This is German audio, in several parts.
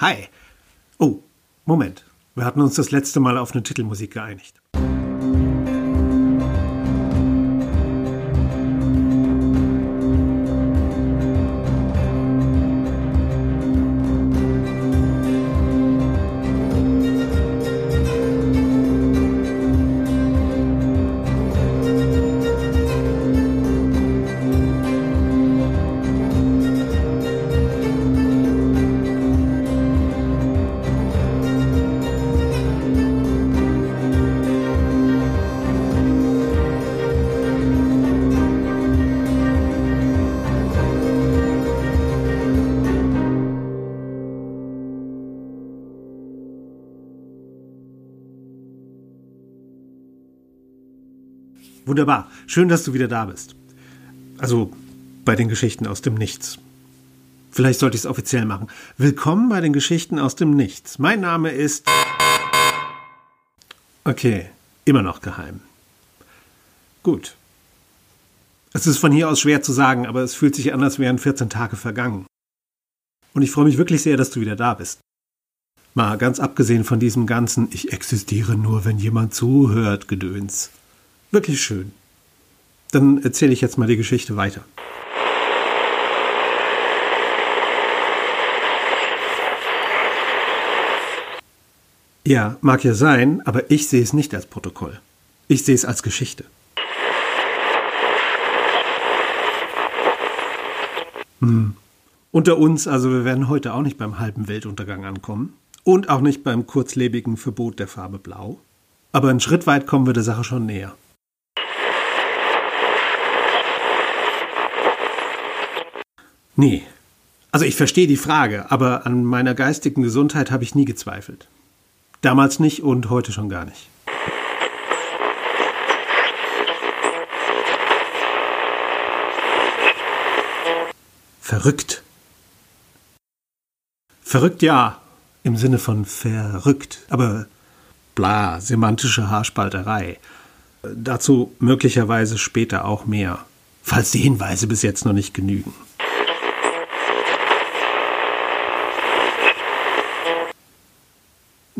Hi. Oh, Moment. Wir hatten uns das letzte Mal auf eine Titelmusik geeinigt. Wunderbar. Schön, dass du wieder da bist. Also bei den Geschichten aus dem Nichts. Vielleicht sollte ich es offiziell machen. Willkommen bei den Geschichten aus dem Nichts. Mein Name ist. Okay, immer noch geheim. Gut. Es ist von hier aus schwer zu sagen, aber es fühlt sich an, als wären 14 Tage vergangen. Und ich freue mich wirklich sehr, dass du wieder da bist. Mal ganz abgesehen von diesem ganzen Ich existiere nur, wenn jemand zuhört, Gedöns. Wirklich schön. Dann erzähle ich jetzt mal die Geschichte weiter. Ja, mag ja sein, aber ich sehe es nicht als Protokoll. Ich sehe es als Geschichte. Hm. Unter uns, also wir werden heute auch nicht beim halben Weltuntergang ankommen und auch nicht beim kurzlebigen Verbot der Farbe Blau. Aber einen Schritt weit kommen wir der Sache schon näher. Nee. Also ich verstehe die Frage, aber an meiner geistigen Gesundheit habe ich nie gezweifelt. Damals nicht und heute schon gar nicht. Verrückt. Verrückt ja, im Sinne von verrückt, aber bla, semantische Haarspalterei. Dazu möglicherweise später auch mehr, falls die Hinweise bis jetzt noch nicht genügen.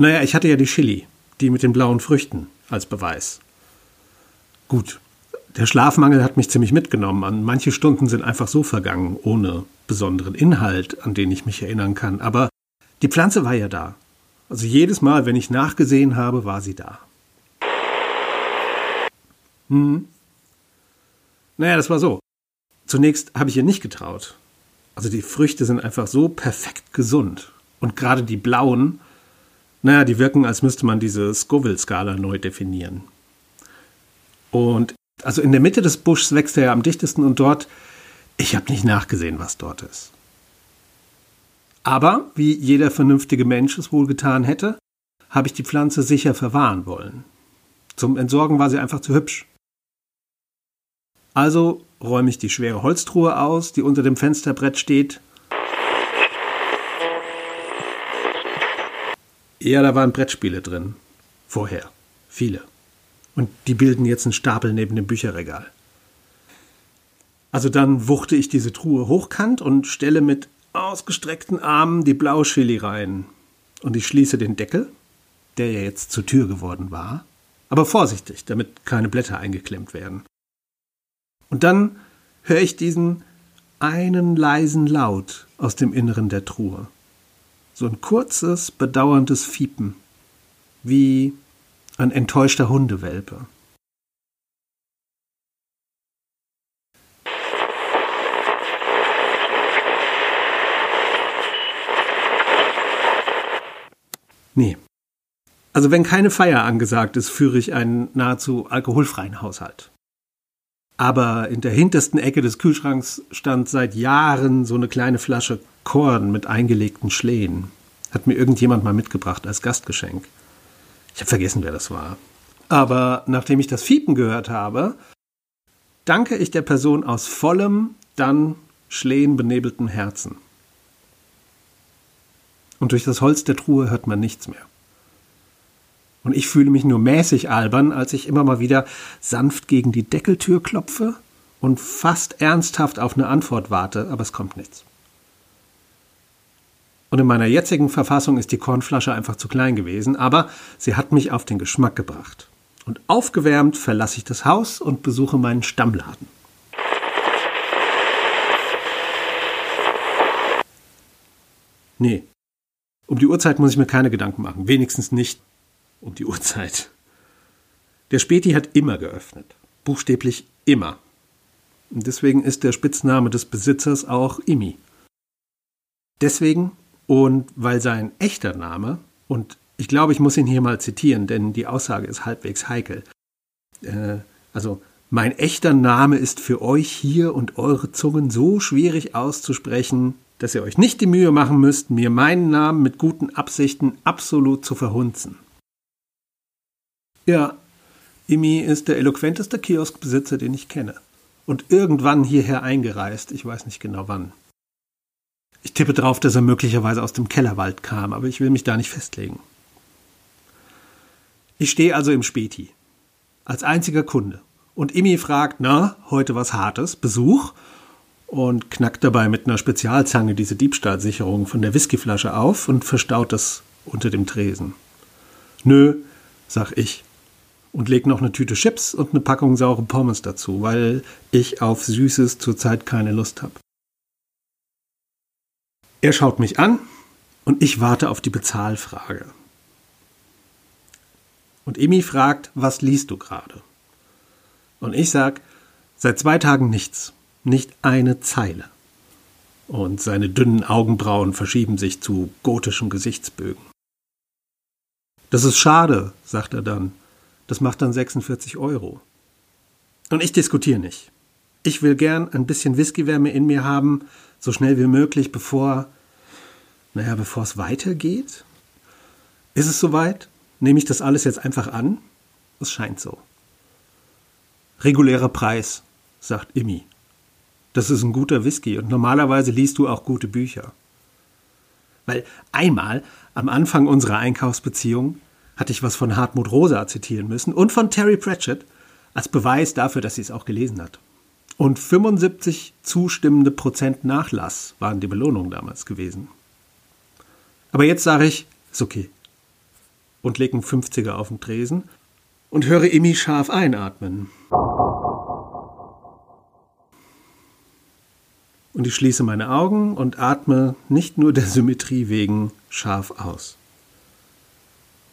Naja, ich hatte ja die Chili, die mit den blauen Früchten, als Beweis. Gut, der Schlafmangel hat mich ziemlich mitgenommen. An manche Stunden sind einfach so vergangen, ohne besonderen Inhalt, an den ich mich erinnern kann. Aber die Pflanze war ja da. Also jedes Mal, wenn ich nachgesehen habe, war sie da. Hm. Naja, das war so. Zunächst habe ich ihr nicht getraut. Also die Früchte sind einfach so perfekt gesund. Und gerade die blauen, naja, die wirken, als müsste man diese Scoville-Skala neu definieren. Und also in der Mitte des Buschs wächst er ja am dichtesten und dort, ich habe nicht nachgesehen, was dort ist. Aber, wie jeder vernünftige Mensch es wohl getan hätte, habe ich die Pflanze sicher verwahren wollen. Zum Entsorgen war sie einfach zu hübsch. Also räume ich die schwere Holztruhe aus, die unter dem Fensterbrett steht, Ja, da waren Brettspiele drin. Vorher. Viele. Und die bilden jetzt einen Stapel neben dem Bücherregal. Also dann wuchte ich diese Truhe hochkant und stelle mit ausgestreckten Armen die Blauchili rein. Und ich schließe den Deckel, der ja jetzt zur Tür geworden war, aber vorsichtig, damit keine Blätter eingeklemmt werden. Und dann höre ich diesen einen leisen Laut aus dem Inneren der Truhe. So ein kurzes, bedauerndes Fiepen, wie ein enttäuschter Hundewelpe. Nee. Also wenn keine Feier angesagt ist, führe ich einen nahezu alkoholfreien Haushalt. Aber in der hintersten Ecke des Kühlschranks stand seit Jahren so eine kleine Flasche Korn mit eingelegten Schlehen. Hat mir irgendjemand mal mitgebracht als Gastgeschenk. Ich habe vergessen, wer das war. Aber nachdem ich das Fiepen gehört habe, danke ich der Person aus vollem, dann schlehenbenebeltem Herzen. Und durch das Holz der Truhe hört man nichts mehr. Und ich fühle mich nur mäßig albern, als ich immer mal wieder sanft gegen die Deckeltür klopfe und fast ernsthaft auf eine Antwort warte, aber es kommt nichts. Und in meiner jetzigen Verfassung ist die Kornflasche einfach zu klein gewesen, aber sie hat mich auf den Geschmack gebracht. Und aufgewärmt verlasse ich das Haus und besuche meinen Stammladen. Nee, um die Uhrzeit muss ich mir keine Gedanken machen, wenigstens nicht um die Uhrzeit. Der Späti hat immer geöffnet, buchstäblich immer. Und deswegen ist der Spitzname des Besitzers auch Imi. Deswegen und weil sein echter Name, und ich glaube, ich muss ihn hier mal zitieren, denn die Aussage ist halbwegs heikel. Äh, also, mein echter Name ist für euch hier und eure Zungen so schwierig auszusprechen, dass ihr euch nicht die Mühe machen müsst, mir meinen Namen mit guten Absichten absolut zu verhunzen. Ja, Imi ist der eloquenteste Kioskbesitzer, den ich kenne. Und irgendwann hierher eingereist, ich weiß nicht genau wann. Ich tippe darauf, dass er möglicherweise aus dem Kellerwald kam, aber ich will mich da nicht festlegen. Ich stehe also im Späti. Als einziger Kunde. Und Imi fragt, na, heute was Hartes, Besuch? Und knackt dabei mit einer Spezialzange diese Diebstahlsicherung von der Whiskyflasche auf und verstaut das unter dem Tresen. Nö, sag ich. Und leg noch eine Tüte Chips und eine Packung saure Pommes dazu, weil ich auf Süßes zurzeit keine Lust habe. Er schaut mich an und ich warte auf die Bezahlfrage. Und Emi fragt, was liest du gerade? Und ich sag, seit zwei Tagen nichts, nicht eine Zeile. Und seine dünnen Augenbrauen verschieben sich zu gotischen Gesichtsbögen. Das ist schade, sagt er dann. Das macht dann 46 Euro. Und ich diskutiere nicht. Ich will gern ein bisschen Whiskywärme in mir haben, so schnell wie möglich, bevor, naja, bevor es weitergeht. Ist es soweit? Nehme ich das alles jetzt einfach an? Es scheint so. Regulärer Preis, sagt Immi. Das ist ein guter Whisky und normalerweise liest du auch gute Bücher. Weil einmal am Anfang unserer Einkaufsbeziehung hatte ich was von Hartmut Rosa zitieren müssen und von Terry Pratchett als Beweis dafür, dass sie es auch gelesen hat. Und 75 zustimmende Prozent Nachlass waren die Belohnung damals gewesen. Aber jetzt sage ich, ist okay. Und lege einen 50er auf den Tresen und höre Imi scharf einatmen. Und ich schließe meine Augen und atme nicht nur der Symmetrie wegen scharf aus.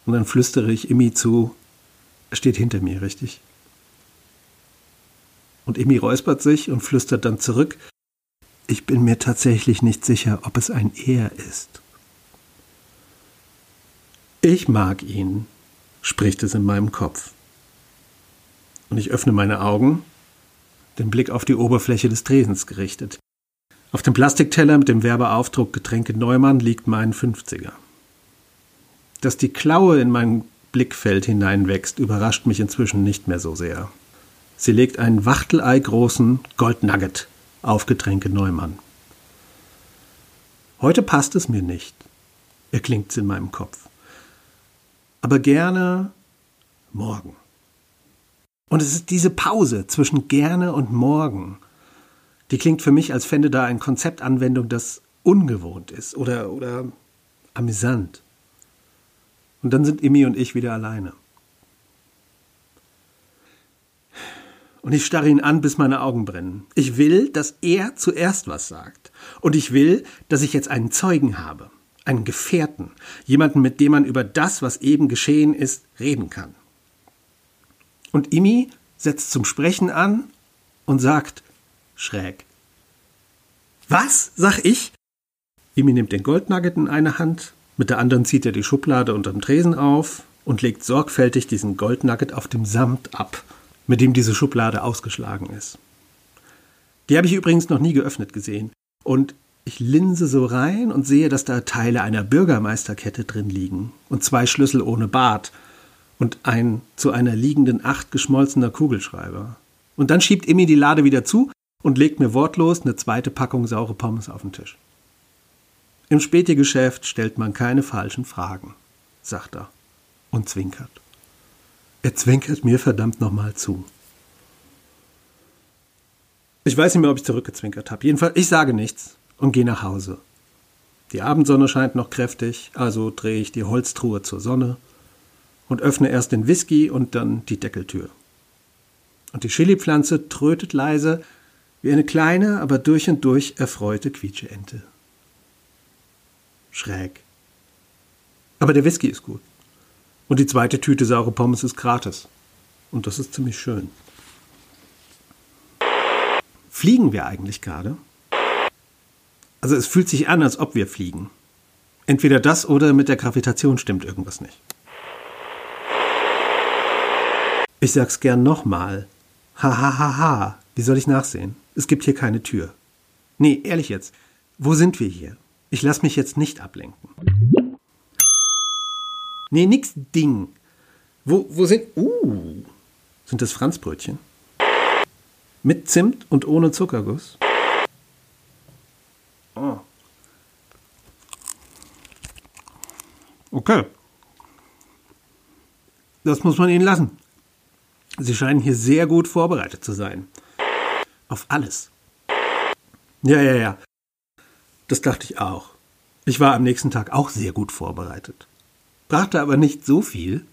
Und dann flüstere ich Imi zu, er steht hinter mir, richtig? Und Imi räuspert sich und flüstert dann zurück, ich bin mir tatsächlich nicht sicher, ob es ein Er ist. Ich mag ihn, spricht es in meinem Kopf. Und ich öffne meine Augen, den Blick auf die Oberfläche des Tresens gerichtet. Auf dem Plastikteller mit dem Werbeaufdruck Getränke Neumann liegt mein 50er. Dass die Klaue in mein Blickfeld hineinwächst, überrascht mich inzwischen nicht mehr so sehr. Sie legt einen Wachtelei großen Goldnugget auf Getränke Neumann. Heute passt es mir nicht, erklingt's in meinem Kopf. Aber gerne morgen. Und es ist diese Pause zwischen gerne und morgen, die klingt für mich, als fände da ein Konzept Anwendung, das ungewohnt ist oder, oder amüsant. Und dann sind Imi und ich wieder alleine. Und ich starre ihn an, bis meine Augen brennen. Ich will, dass er zuerst was sagt. Und ich will, dass ich jetzt einen Zeugen habe, einen Gefährten, jemanden, mit dem man über das, was eben geschehen ist, reden kann. Und Imi setzt zum Sprechen an und sagt schräg. Was? sag ich. Imi nimmt den Goldnugget in eine Hand, mit der anderen zieht er die Schublade unterm Tresen auf und legt sorgfältig diesen Goldnugget auf dem Samt ab, mit dem diese Schublade ausgeschlagen ist. Die habe ich übrigens noch nie geöffnet gesehen. Und ich linse so rein und sehe, dass da Teile einer Bürgermeisterkette drin liegen und zwei Schlüssel ohne Bart und ein zu einer liegenden Acht geschmolzener Kugelschreiber. Und dann schiebt Immi die Lade wieder zu und legt mir wortlos eine zweite Packung saure Pommes auf den Tisch. Im Spätigeschäft stellt man keine falschen Fragen, sagt er und zwinkert. Er zwinkert mir verdammt nochmal zu. Ich weiß nicht mehr, ob ich zurückgezwinkert habe. Jedenfalls, ich sage nichts und gehe nach Hause. Die Abendsonne scheint noch kräftig, also drehe ich die Holztruhe zur Sonne und öffne erst den Whisky und dann die Deckeltür. Und die Chilipflanze trötet leise wie eine kleine, aber durch und durch erfreute Quietscheente. Schräg. Aber der Whisky ist gut. Und die zweite Tüte saure Pommes ist gratis. Und das ist ziemlich schön. Fliegen wir eigentlich gerade? Also es fühlt sich an, als ob wir fliegen. Entweder das oder mit der Gravitation stimmt irgendwas nicht. Ich sag's gern nochmal. Ha ha ha ha. Wie soll ich nachsehen? Es gibt hier keine Tür. Nee, ehrlich jetzt. Wo sind wir hier? Ich lass mich jetzt nicht ablenken. Nee, nix Ding. Wo, wo sind. Uh. Sind das Franzbrötchen? Mit Zimt und ohne Zuckerguss? Oh. Okay. Das muss man ihnen lassen. Sie scheinen hier sehr gut vorbereitet zu sein. Auf alles. Ja, ja, ja. Das dachte ich auch. Ich war am nächsten Tag auch sehr gut vorbereitet. Brachte aber nicht so viel.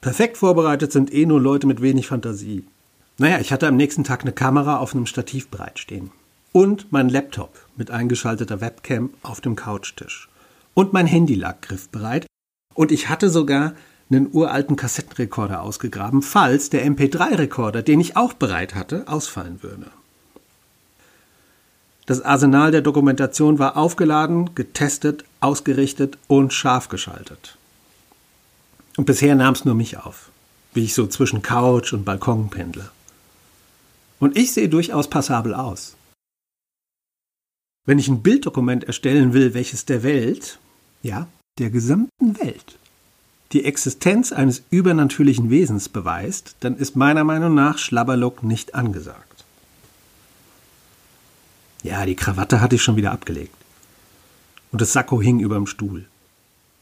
Perfekt vorbereitet sind eh nur Leute mit wenig Fantasie. Naja, ich hatte am nächsten Tag eine Kamera auf einem Stativ bereitstehen. Und mein Laptop mit eingeschalteter Webcam auf dem Couchtisch. Und mein Handy lag griffbereit. Und ich hatte sogar einen uralten Kassettenrekorder ausgegraben, falls der MP3-Rekorder, den ich auch bereit hatte, ausfallen würde. Das Arsenal der Dokumentation war aufgeladen, getestet, ausgerichtet und scharf geschaltet. Und bisher nahm es nur mich auf, wie ich so zwischen Couch und Balkon pendle. Und ich sehe durchaus passabel aus. Wenn ich ein Bilddokument erstellen will, welches der Welt, ja, der gesamten Welt, die Existenz eines übernatürlichen Wesens beweist, dann ist meiner Meinung nach Schlabberlock nicht angesagt. Ja, die Krawatte hatte ich schon wieder abgelegt. Und das Sakko hing überm Stuhl.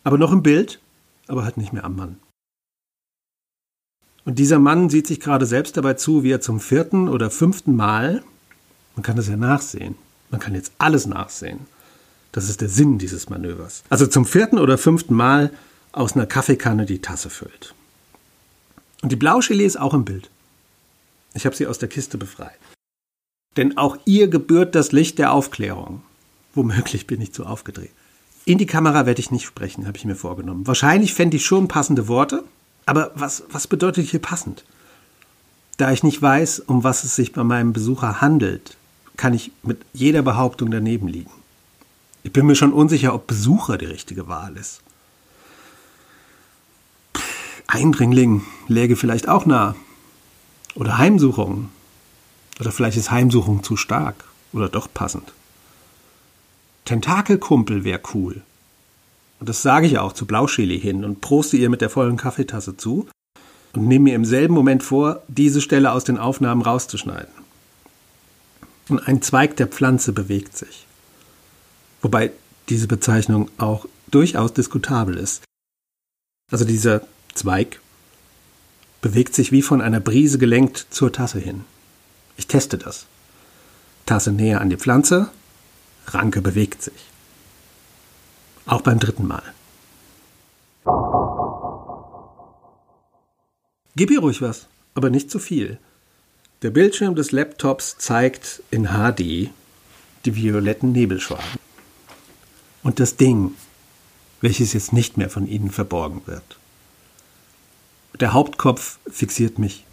Aber noch im Bild, aber halt nicht mehr am Mann. Und dieser Mann sieht sich gerade selbst dabei zu, wie er zum vierten oder fünften Mal, man kann das ja nachsehen, man kann jetzt alles nachsehen. Das ist der Sinn dieses Manövers. Also zum vierten oder fünften Mal aus einer Kaffeekanne die Tasse füllt. Und die Blaugelee ist auch im Bild. Ich habe sie aus der Kiste befreit. Denn auch ihr gebührt das Licht der Aufklärung. Womöglich bin ich zu aufgedreht. In die Kamera werde ich nicht sprechen, habe ich mir vorgenommen. Wahrscheinlich fände ich schon passende Worte, aber was, was bedeutet hier passend? Da ich nicht weiß, um was es sich bei meinem Besucher handelt, kann ich mit jeder Behauptung daneben liegen. Ich bin mir schon unsicher, ob Besucher die richtige Wahl ist. Eindringling läge vielleicht auch nah. Oder Heimsuchung. Oder vielleicht ist Heimsuchung zu stark. Oder doch passend. Tentakelkumpel wäre cool. Und das sage ich auch zu Blauschili hin und proste ihr mit der vollen Kaffeetasse zu und nehme mir im selben Moment vor, diese Stelle aus den Aufnahmen rauszuschneiden. Und ein Zweig der Pflanze bewegt sich. Wobei diese Bezeichnung auch durchaus diskutabel ist. Also dieser Zweig bewegt sich wie von einer Brise gelenkt zur Tasse hin. Ich teste das. Tasse näher an die Pflanze, Ranke bewegt sich. Auch beim dritten Mal. Gib ihr ruhig was, aber nicht zu viel. Der Bildschirm des Laptops zeigt in HD die violetten Nebelschwaden. Und das Ding, welches jetzt nicht mehr von Ihnen verborgen wird. Der Hauptkopf fixiert mich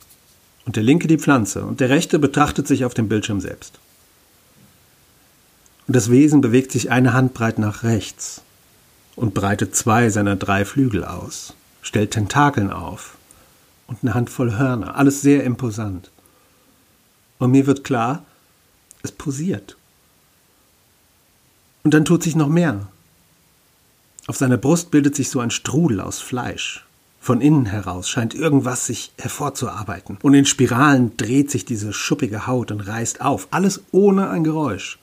und der linke die Pflanze und der rechte betrachtet sich auf dem Bildschirm selbst. Und das Wesen bewegt sich eine Handbreit nach rechts und breitet zwei seiner drei Flügel aus, stellt Tentakeln auf und eine Handvoll Hörner, alles sehr imposant. Und mir wird klar, es posiert. Und dann tut sich noch mehr. Auf seiner Brust bildet sich so ein Strudel aus Fleisch. Von innen heraus scheint irgendwas sich hervorzuarbeiten. Und in Spiralen dreht sich diese schuppige Haut und reißt auf. Alles ohne ein Geräusch.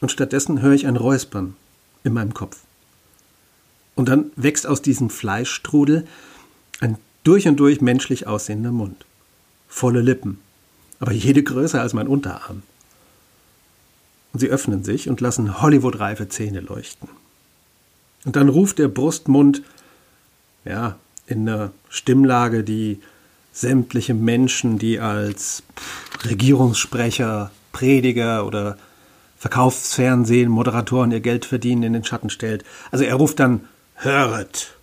Und stattdessen höre ich ein Räuspern in meinem Kopf. Und dann wächst aus diesem Fleischstrudel ein durch und durch menschlich aussehender Mund. Volle Lippen, aber jede größer als mein Unterarm. Und sie öffnen sich und lassen Hollywood-reife Zähne leuchten. Und dann ruft der Brustmund, ja, in einer Stimmlage, die sämtliche Menschen, die als Regierungssprecher, Prediger oder Verkaufsfernsehen, Moderatoren ihr Geld verdienen, in den Schatten stellt. Also er ruft dann, höret!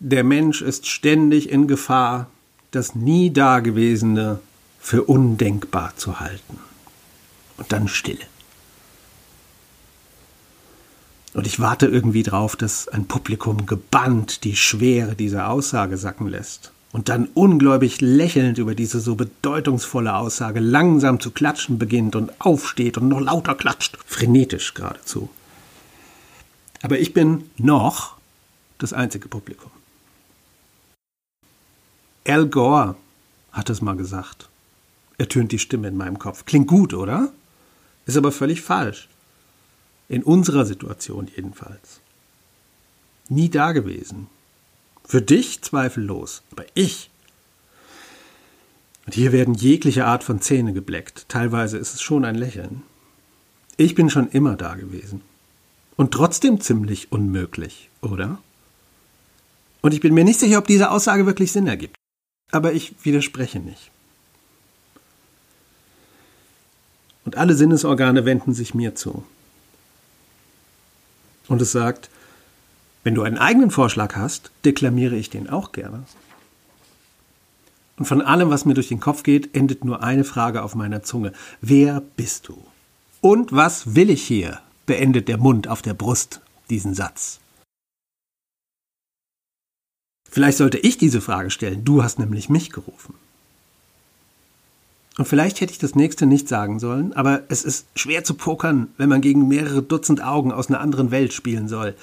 Der Mensch ist ständig in Gefahr, das nie Dagewesene für undenkbar zu halten. Und dann Stille. Und ich warte irgendwie drauf, dass ein Publikum gebannt die Schwere dieser Aussage sacken lässt. Und dann ungläubig lächelnd über diese so bedeutungsvolle Aussage langsam zu klatschen beginnt und aufsteht und noch lauter klatscht. Frenetisch geradezu. Aber ich bin noch das einzige Publikum. Al Gore hat es mal gesagt. Ertönt die Stimme in meinem Kopf. Klingt gut, oder? Ist aber völlig falsch. In unserer Situation jedenfalls. Nie dagewesen. Für dich zweifellos, aber ich. Und hier werden jegliche Art von Zähne gebleckt. Teilweise ist es schon ein Lächeln. Ich bin schon immer da gewesen. Und trotzdem ziemlich unmöglich, oder? Und ich bin mir nicht sicher, ob diese Aussage wirklich Sinn ergibt. Aber ich widerspreche nicht. Und alle Sinnesorgane wenden sich mir zu. Und es sagt, wenn du einen eigenen Vorschlag hast, deklamiere ich den auch gerne. Und von allem, was mir durch den Kopf geht, endet nur eine Frage auf meiner Zunge. Wer bist du? Und was will ich hier? beendet der Mund auf der Brust diesen Satz. Vielleicht sollte ich diese Frage stellen. Du hast nämlich mich gerufen. Und vielleicht hätte ich das nächste nicht sagen sollen, aber es ist schwer zu pokern, wenn man gegen mehrere Dutzend Augen aus einer anderen Welt spielen soll.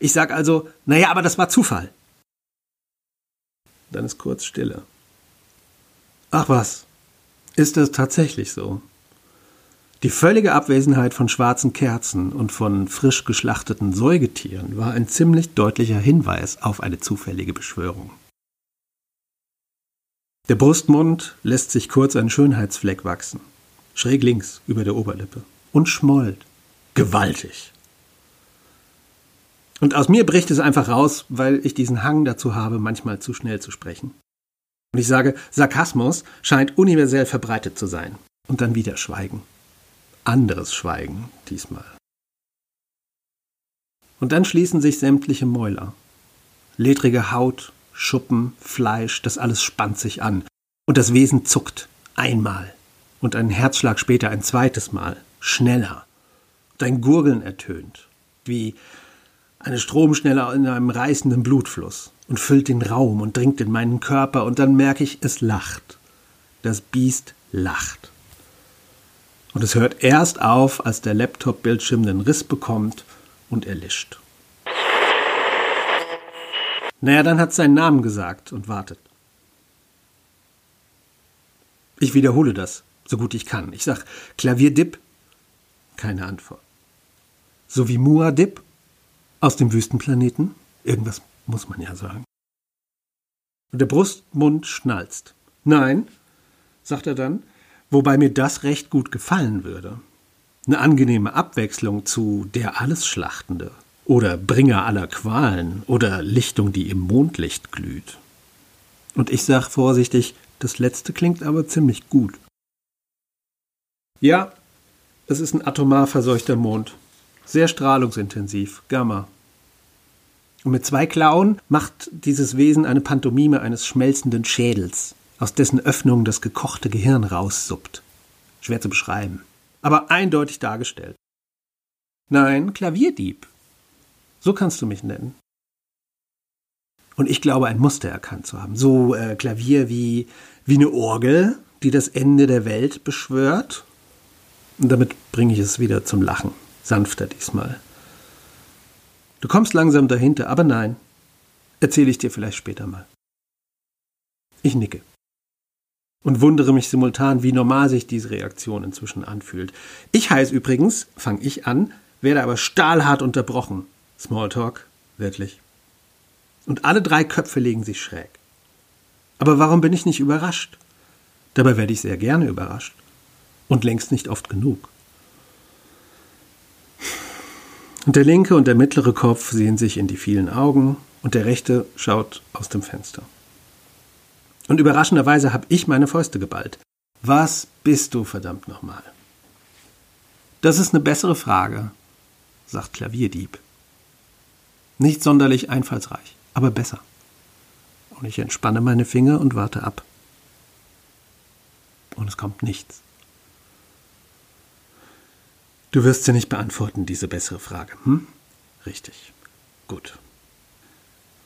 Ich sag also, naja, aber das war Zufall. Dann ist kurz Stille. Ach was, ist das tatsächlich so? Die völlige Abwesenheit von schwarzen Kerzen und von frisch geschlachteten Säugetieren war ein ziemlich deutlicher Hinweis auf eine zufällige Beschwörung. Der Brustmund lässt sich kurz ein Schönheitsfleck wachsen, schräg links über der Oberlippe, und schmollt. Gewaltig. Und aus mir bricht es einfach raus, weil ich diesen Hang dazu habe, manchmal zu schnell zu sprechen. Und ich sage, Sarkasmus scheint universell verbreitet zu sein. Und dann wieder Schweigen. Anderes Schweigen diesmal. Und dann schließen sich sämtliche Mäuler. Ledrige Haut, Schuppen, Fleisch, das alles spannt sich an. Und das Wesen zuckt. Einmal. Und einen Herzschlag später ein zweites Mal. Schneller. Und ein Gurgeln ertönt. Wie eine Stromschnelle in einem reißenden Blutfluss. Und füllt den Raum und dringt in meinen Körper. Und dann merke ich, es lacht. Das Biest lacht. Und es hört erst auf, als der Laptop-Bildschirm den Riss bekommt und erlischt. Naja, dann hat seinen Namen gesagt und wartet. Ich wiederhole das, so gut ich kann. Ich sag Klavierdip, keine Antwort. So wie Muad'Dib aus dem Wüstenplaneten, irgendwas muss man ja sagen. Und der Brustmund schnalzt. Nein, sagt er dann, wobei mir das recht gut gefallen würde. Eine angenehme Abwechslung zu der Allesschlachtende, oder Bringer aller Qualen oder Lichtung, die im Mondlicht glüht. Und ich sag vorsichtig, das letzte klingt aber ziemlich gut. Ja, es ist ein atomar verseuchter Mond. Sehr strahlungsintensiv, Gamma. Und mit zwei Klauen macht dieses Wesen eine Pantomime eines schmelzenden Schädels, aus dessen Öffnung das gekochte Gehirn raussuppt. Schwer zu beschreiben, aber eindeutig dargestellt. Nein, Klavierdieb, so kannst du mich nennen. Und ich glaube, ein Muster erkannt zu haben. So äh, Klavier wie, wie eine Orgel, die das Ende der Welt beschwört. Und damit bringe ich es wieder zum Lachen. Sanfter diesmal. Du kommst langsam dahinter, aber nein. Erzähle ich dir vielleicht später mal. Ich nicke. Und wundere mich simultan, wie normal sich diese Reaktion inzwischen anfühlt. Ich heiße übrigens, fange ich an, werde aber stahlhart unterbrochen. Smalltalk, wirklich. Und alle drei Köpfe legen sich schräg. Aber warum bin ich nicht überrascht? Dabei werde ich sehr gerne überrascht. Und längst nicht oft genug. Und der linke und der mittlere Kopf sehen sich in die vielen Augen und der rechte schaut aus dem Fenster. Und überraschenderweise habe ich meine Fäuste geballt. Was bist du verdammt nochmal? Das ist eine bessere Frage, sagt Klavierdieb. Nicht sonderlich einfallsreich, aber besser. Und ich entspanne meine Finger und warte ab. Und es kommt nichts. Du wirst sie nicht beantworten, diese bessere Frage. Hm? Richtig. Gut.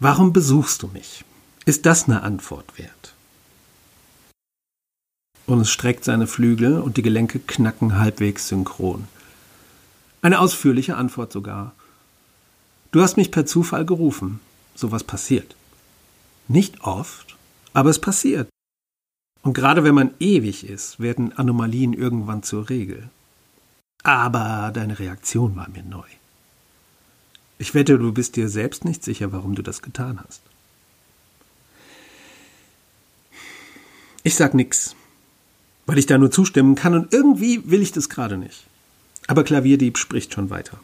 Warum besuchst du mich? Ist das eine Antwort wert? Und es streckt seine Flügel und die Gelenke knacken halbwegs synchron. Eine ausführliche Antwort sogar. Du hast mich per Zufall gerufen. Sowas passiert. Nicht oft, aber es passiert. Und gerade wenn man ewig ist, werden Anomalien irgendwann zur Regel. Aber deine Reaktion war mir neu. Ich wette, du bist dir selbst nicht sicher, warum du das getan hast. Ich sag nix, weil ich da nur zustimmen kann und irgendwie will ich das gerade nicht. Aber Klavierdieb spricht schon weiter.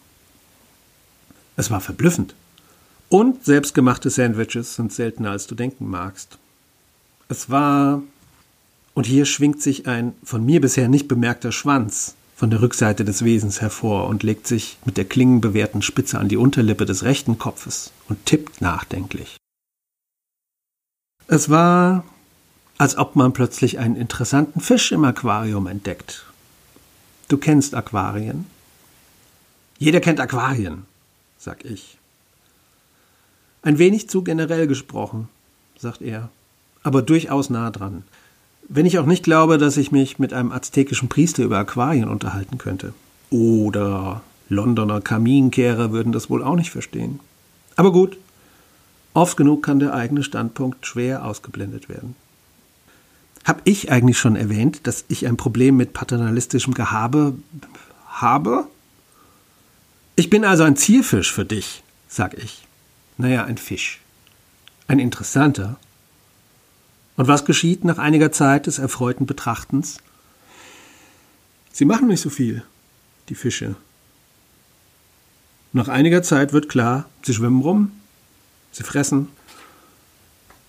Es war verblüffend. Und selbstgemachte Sandwiches sind seltener, als du denken magst. Es war. Und hier schwingt sich ein von mir bisher nicht bemerkter Schwanz von der Rückseite des Wesens hervor und legt sich mit der klingenbewehrten Spitze an die Unterlippe des rechten Kopfes und tippt nachdenklich. Es war, als ob man plötzlich einen interessanten Fisch im Aquarium entdeckt. Du kennst Aquarien? Jeder kennt Aquarien, sag ich. Ein wenig zu generell gesprochen, sagt er, aber durchaus nah dran. Wenn ich auch nicht glaube, dass ich mich mit einem aztekischen Priester über Aquarien unterhalten könnte. Oder Londoner Kaminkehrer würden das wohl auch nicht verstehen. Aber gut, oft genug kann der eigene Standpunkt schwer ausgeblendet werden. Hab ich eigentlich schon erwähnt, dass ich ein Problem mit paternalistischem Gehabe habe? Ich bin also ein Zielfisch für dich, sag ich. Naja, ein Fisch. Ein interessanter, und was geschieht nach einiger Zeit des erfreuten Betrachtens? Sie machen nicht so viel, die Fische. Nach einiger Zeit wird klar, sie schwimmen rum, sie fressen,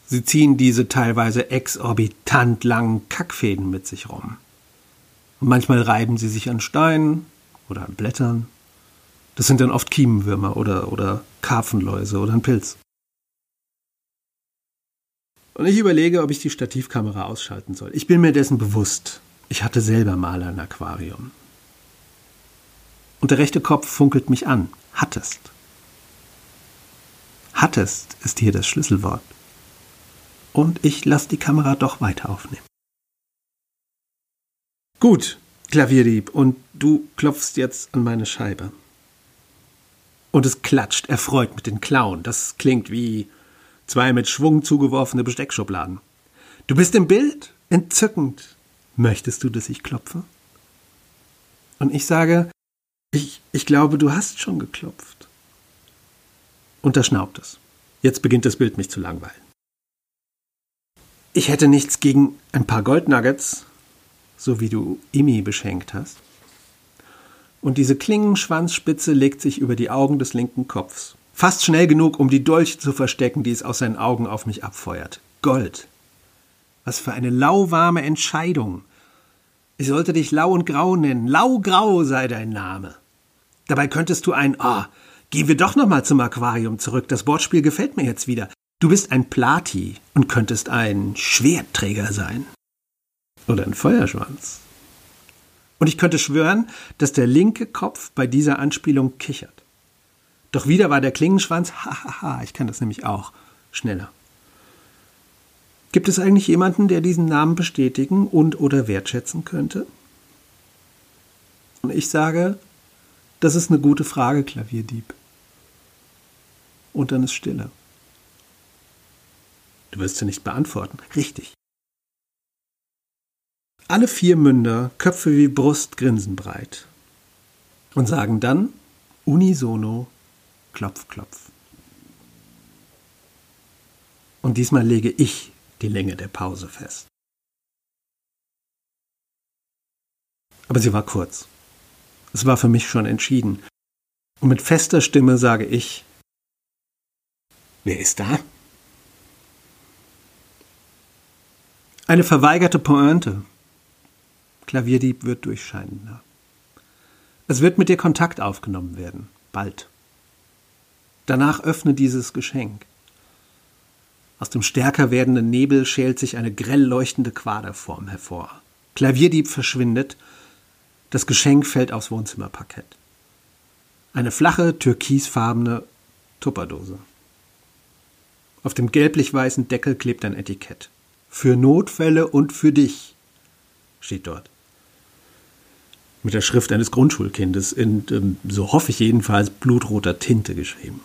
sie ziehen diese teilweise exorbitant langen Kackfäden mit sich rum. Und manchmal reiben sie sich an Steinen oder an Blättern. Das sind dann oft Kiemenwürmer oder, oder Karpfenläuse oder ein Pilz. Und ich überlege, ob ich die Stativkamera ausschalten soll. Ich bin mir dessen bewusst. Ich hatte selber mal ein Aquarium. Und der rechte Kopf funkelt mich an. Hattest. Hattest ist hier das Schlüsselwort. Und ich lasse die Kamera doch weiter aufnehmen. Gut, Klavierdieb, und du klopfst jetzt an meine Scheibe. Und es klatscht erfreut mit den Klauen. Das klingt wie Zwei mit Schwung zugeworfene Besteckschubladen. Du bist im Bild? Entzückend. Möchtest du, dass ich klopfe? Und ich sage, ich, ich glaube, du hast schon geklopft. Und da schnaubt es. Jetzt beginnt das Bild mich zu langweilen. Ich hätte nichts gegen ein paar Goldnuggets, so wie du Imi beschenkt hast. Und diese Klingenschwanzspitze legt sich über die Augen des linken Kopfs. Fast schnell genug, um die Dolche zu verstecken, die es aus seinen Augen auf mich abfeuert. Gold. Was für eine lauwarme Entscheidung. Ich sollte dich Lau und Grau nennen. Laugrau sei dein Name. Dabei könntest du ein, oh, gehen wir doch nochmal zum Aquarium zurück. Das Wortspiel gefällt mir jetzt wieder. Du bist ein Plati und könntest ein Schwertträger sein. Oder ein Feuerschwanz. Und ich könnte schwören, dass der linke Kopf bei dieser Anspielung kichert. Doch wieder war der Klingenschwanz, hahaha, ich kann das nämlich auch, schneller. Gibt es eigentlich jemanden, der diesen Namen bestätigen und oder wertschätzen könnte? Und ich sage, das ist eine gute Frage, Klavierdieb. Und dann ist Stille. Du wirst sie nicht beantworten. Richtig. Alle vier Münder, Köpfe wie Brust, grinsen breit und sagen dann unisono Klopf, klopf. Und diesmal lege ich die Länge der Pause fest. Aber sie war kurz. Es war für mich schon entschieden. Und mit fester Stimme sage ich, wer ist da? Eine verweigerte Pointe. Klavierdieb wird durchscheinender. Es wird mit dir Kontakt aufgenommen werden, bald. Danach öffne dieses Geschenk. Aus dem stärker werdenden Nebel schält sich eine grell leuchtende Quaderform hervor. Klavierdieb verschwindet, das Geschenk fällt aufs Wohnzimmerparkett. Eine flache, türkisfarbene Tupperdose. Auf dem gelblich-weißen Deckel klebt ein Etikett. Für Notfälle und für dich steht dort mit der Schrift eines Grundschulkindes in, ähm, so hoffe ich jedenfalls, blutroter Tinte geschrieben.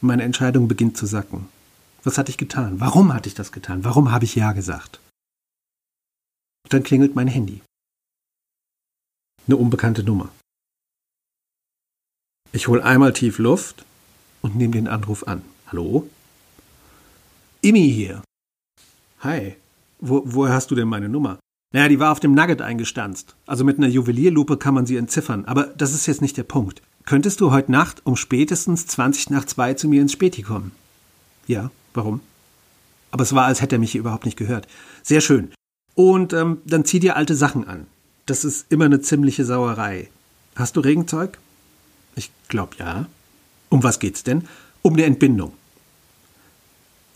Meine Entscheidung beginnt zu sacken. Was hatte ich getan? Warum hatte ich das getan? Warum habe ich Ja gesagt? Dann klingelt mein Handy. Eine unbekannte Nummer. Ich hole einmal tief Luft und nehme den Anruf an. Hallo? Imi hier. Hi. Wo, woher hast du denn meine Nummer? Naja, die war auf dem Nugget eingestanzt. Also mit einer Juwelierlupe kann man sie entziffern. Aber das ist jetzt nicht der Punkt. Könntest du heute Nacht um spätestens 20 nach 2 zu mir ins Späti kommen? Ja, warum? Aber es war, als hätte er mich überhaupt nicht gehört. Sehr schön. Und ähm, dann zieh dir alte Sachen an. Das ist immer eine ziemliche Sauerei. Hast du Regenzeug? Ich glaub ja. Um was geht's denn? Um eine Entbindung.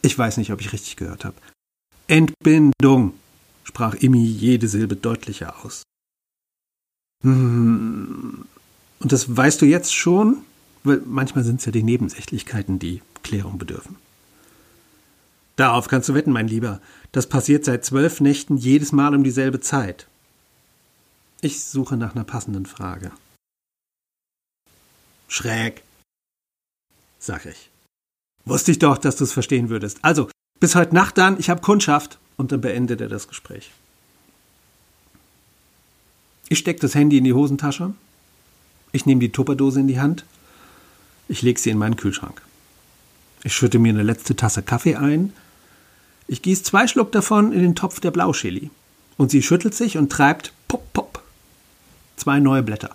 Ich weiß nicht, ob ich richtig gehört habe. Entbindung sprach Imi jede Silbe deutlicher aus. Hm, und das weißt du jetzt schon? Weil manchmal sind es ja die Nebensächlichkeiten, die Klärung bedürfen. Darauf kannst du wetten, mein Lieber. Das passiert seit zwölf Nächten jedes Mal um dieselbe Zeit. Ich suche nach einer passenden Frage. Schräg, sag ich. Wusste ich doch, dass du es verstehen würdest. Also, bis heute Nacht dann, ich habe Kundschaft und dann beendet er das Gespräch. Ich stecke das Handy in die Hosentasche, ich nehme die Tupperdose in die Hand, ich lege sie in meinen Kühlschrank. Ich schütte mir eine letzte Tasse Kaffee ein, ich gieße zwei Schluck davon in den Topf der Blauchili und sie schüttelt sich und treibt pop pop zwei neue Blätter.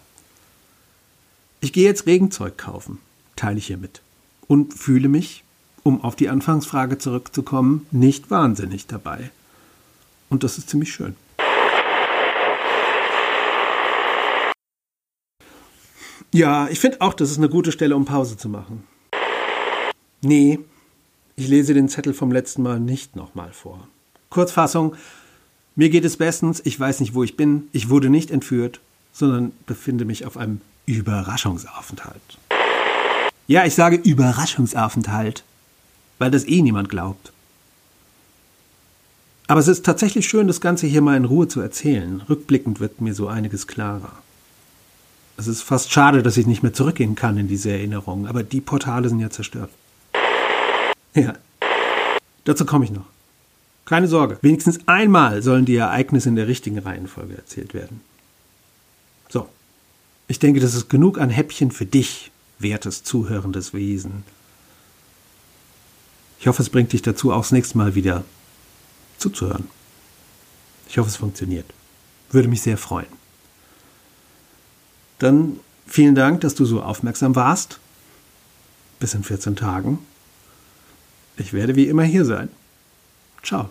Ich gehe jetzt Regenzeug kaufen, teile ich ihr mit und fühle mich um auf die Anfangsfrage zurückzukommen, nicht wahnsinnig dabei. Und das ist ziemlich schön. Ja, ich finde auch, das ist eine gute Stelle, um Pause zu machen. Nee, ich lese den Zettel vom letzten Mal nicht nochmal vor. Kurzfassung, mir geht es bestens, ich weiß nicht, wo ich bin, ich wurde nicht entführt, sondern befinde mich auf einem Überraschungsaufenthalt. Ja, ich sage Überraschungsaufenthalt weil das eh niemand glaubt. Aber es ist tatsächlich schön, das Ganze hier mal in Ruhe zu erzählen. Rückblickend wird mir so einiges klarer. Es ist fast schade, dass ich nicht mehr zurückgehen kann in diese Erinnerungen, aber die Portale sind ja zerstört. Ja, dazu komme ich noch. Keine Sorge, wenigstens einmal sollen die Ereignisse in der richtigen Reihenfolge erzählt werden. So, ich denke, das ist genug an Häppchen für dich, wertes, zuhörendes Wesen. Ich hoffe, es bringt dich dazu, auch das nächste Mal wieder zuzuhören. Ich hoffe, es funktioniert. Würde mich sehr freuen. Dann vielen Dank, dass du so aufmerksam warst. Bis in 14 Tagen. Ich werde wie immer hier sein. Ciao.